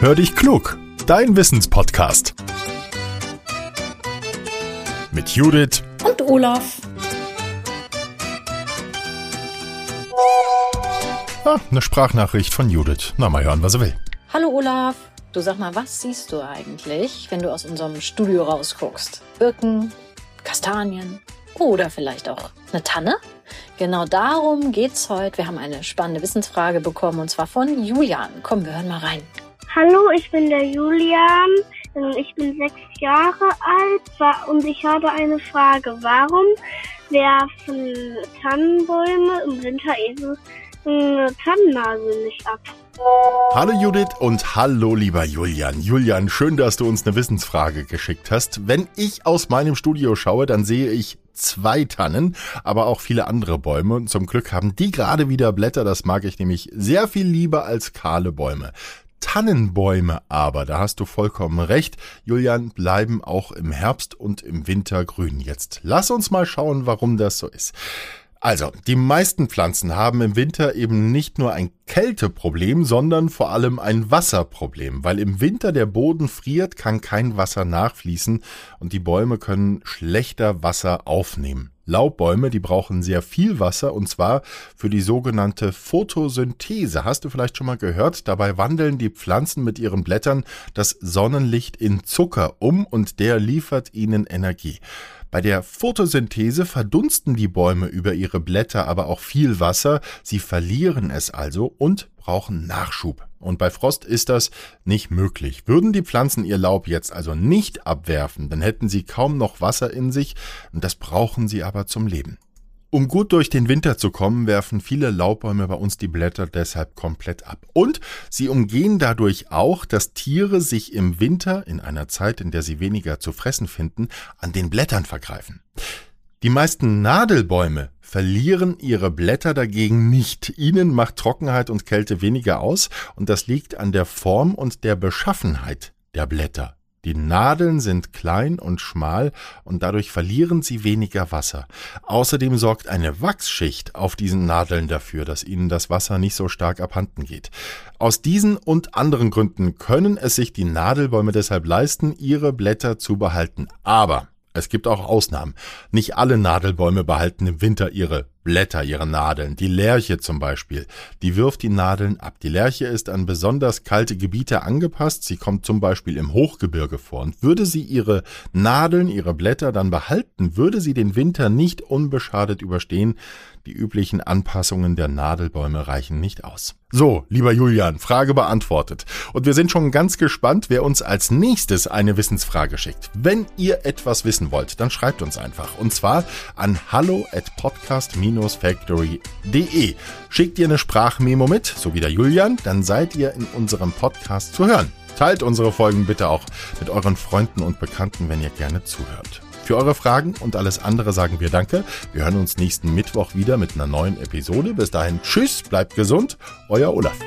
Hör dich klug, dein Wissenspodcast. Mit Judith und Olaf. Ah, eine Sprachnachricht von Judith. Na, mal hören, was er will. Hallo Olaf. Du sag mal, was siehst du eigentlich, wenn du aus unserem Studio rausguckst? Birken, Kastanien oder vielleicht auch eine Tanne? Genau darum geht's heute. Wir haben eine spannende Wissensfrage bekommen und zwar von Julian. Komm, wir hören mal rein. Hallo, ich bin der Julian. Ich bin sechs Jahre alt und ich habe eine Frage. Warum werfen Tannenbäume im Winter eben eine Tannennase nicht ab? Hallo Judith und hallo lieber Julian. Julian, schön, dass du uns eine Wissensfrage geschickt hast. Wenn ich aus meinem Studio schaue, dann sehe ich zwei Tannen, aber auch viele andere Bäume. Und zum Glück haben die gerade wieder Blätter. Das mag ich nämlich sehr viel lieber als kahle Bäume. Tannenbäume aber, da hast du vollkommen recht, Julian, bleiben auch im Herbst und im Winter grün. Jetzt lass uns mal schauen, warum das so ist. Also, die meisten Pflanzen haben im Winter eben nicht nur ein Kälteproblem, sondern vor allem ein Wasserproblem. Weil im Winter der Boden friert, kann kein Wasser nachfließen und die Bäume können schlechter Wasser aufnehmen. Laubbäume, die brauchen sehr viel Wasser und zwar für die sogenannte Photosynthese. Hast du vielleicht schon mal gehört? Dabei wandeln die Pflanzen mit ihren Blättern das Sonnenlicht in Zucker um und der liefert ihnen Energie. Bei der Photosynthese verdunsten die Bäume über ihre Blätter aber auch viel Wasser, sie verlieren es also und brauchen Nachschub. Und bei Frost ist das nicht möglich. Würden die Pflanzen ihr Laub jetzt also nicht abwerfen, dann hätten sie kaum noch Wasser in sich, und das brauchen sie aber zum Leben. Um gut durch den Winter zu kommen, werfen viele Laubbäume bei uns die Blätter deshalb komplett ab. Und sie umgehen dadurch auch, dass Tiere sich im Winter, in einer Zeit, in der sie weniger zu fressen finden, an den Blättern vergreifen. Die meisten Nadelbäume verlieren ihre Blätter dagegen nicht. Ihnen macht Trockenheit und Kälte weniger aus, und das liegt an der Form und der Beschaffenheit der Blätter. Die Nadeln sind klein und schmal und dadurch verlieren sie weniger Wasser. Außerdem sorgt eine Wachsschicht auf diesen Nadeln dafür, dass ihnen das Wasser nicht so stark abhanden geht. Aus diesen und anderen Gründen können es sich die Nadelbäume deshalb leisten, ihre Blätter zu behalten. Aber es gibt auch Ausnahmen. Nicht alle Nadelbäume behalten im Winter ihre Blätter, ihre Nadeln. Die Lerche zum Beispiel, die wirft die Nadeln ab. Die Lerche ist an besonders kalte Gebiete angepasst. Sie kommt zum Beispiel im Hochgebirge vor. Und würde sie ihre Nadeln, ihre Blätter dann behalten, würde sie den Winter nicht unbeschadet überstehen. Die üblichen Anpassungen der Nadelbäume reichen nicht aus. So, lieber Julian, Frage beantwortet. Und wir sind schon ganz gespannt, wer uns als nächstes eine Wissensfrage schickt. Wenn ihr etwas wissen wollt, dann schreibt uns einfach. Und zwar an hallo at podcast-factory.de. Schickt ihr eine Sprachmemo mit, so wie der Julian, dann seid ihr in unserem Podcast zu hören. Teilt unsere Folgen bitte auch mit euren Freunden und Bekannten, wenn ihr gerne zuhört. Für eure Fragen und alles andere sagen wir Danke. Wir hören uns nächsten Mittwoch wieder mit einer neuen Episode. Bis dahin, tschüss, bleibt gesund, euer Olaf.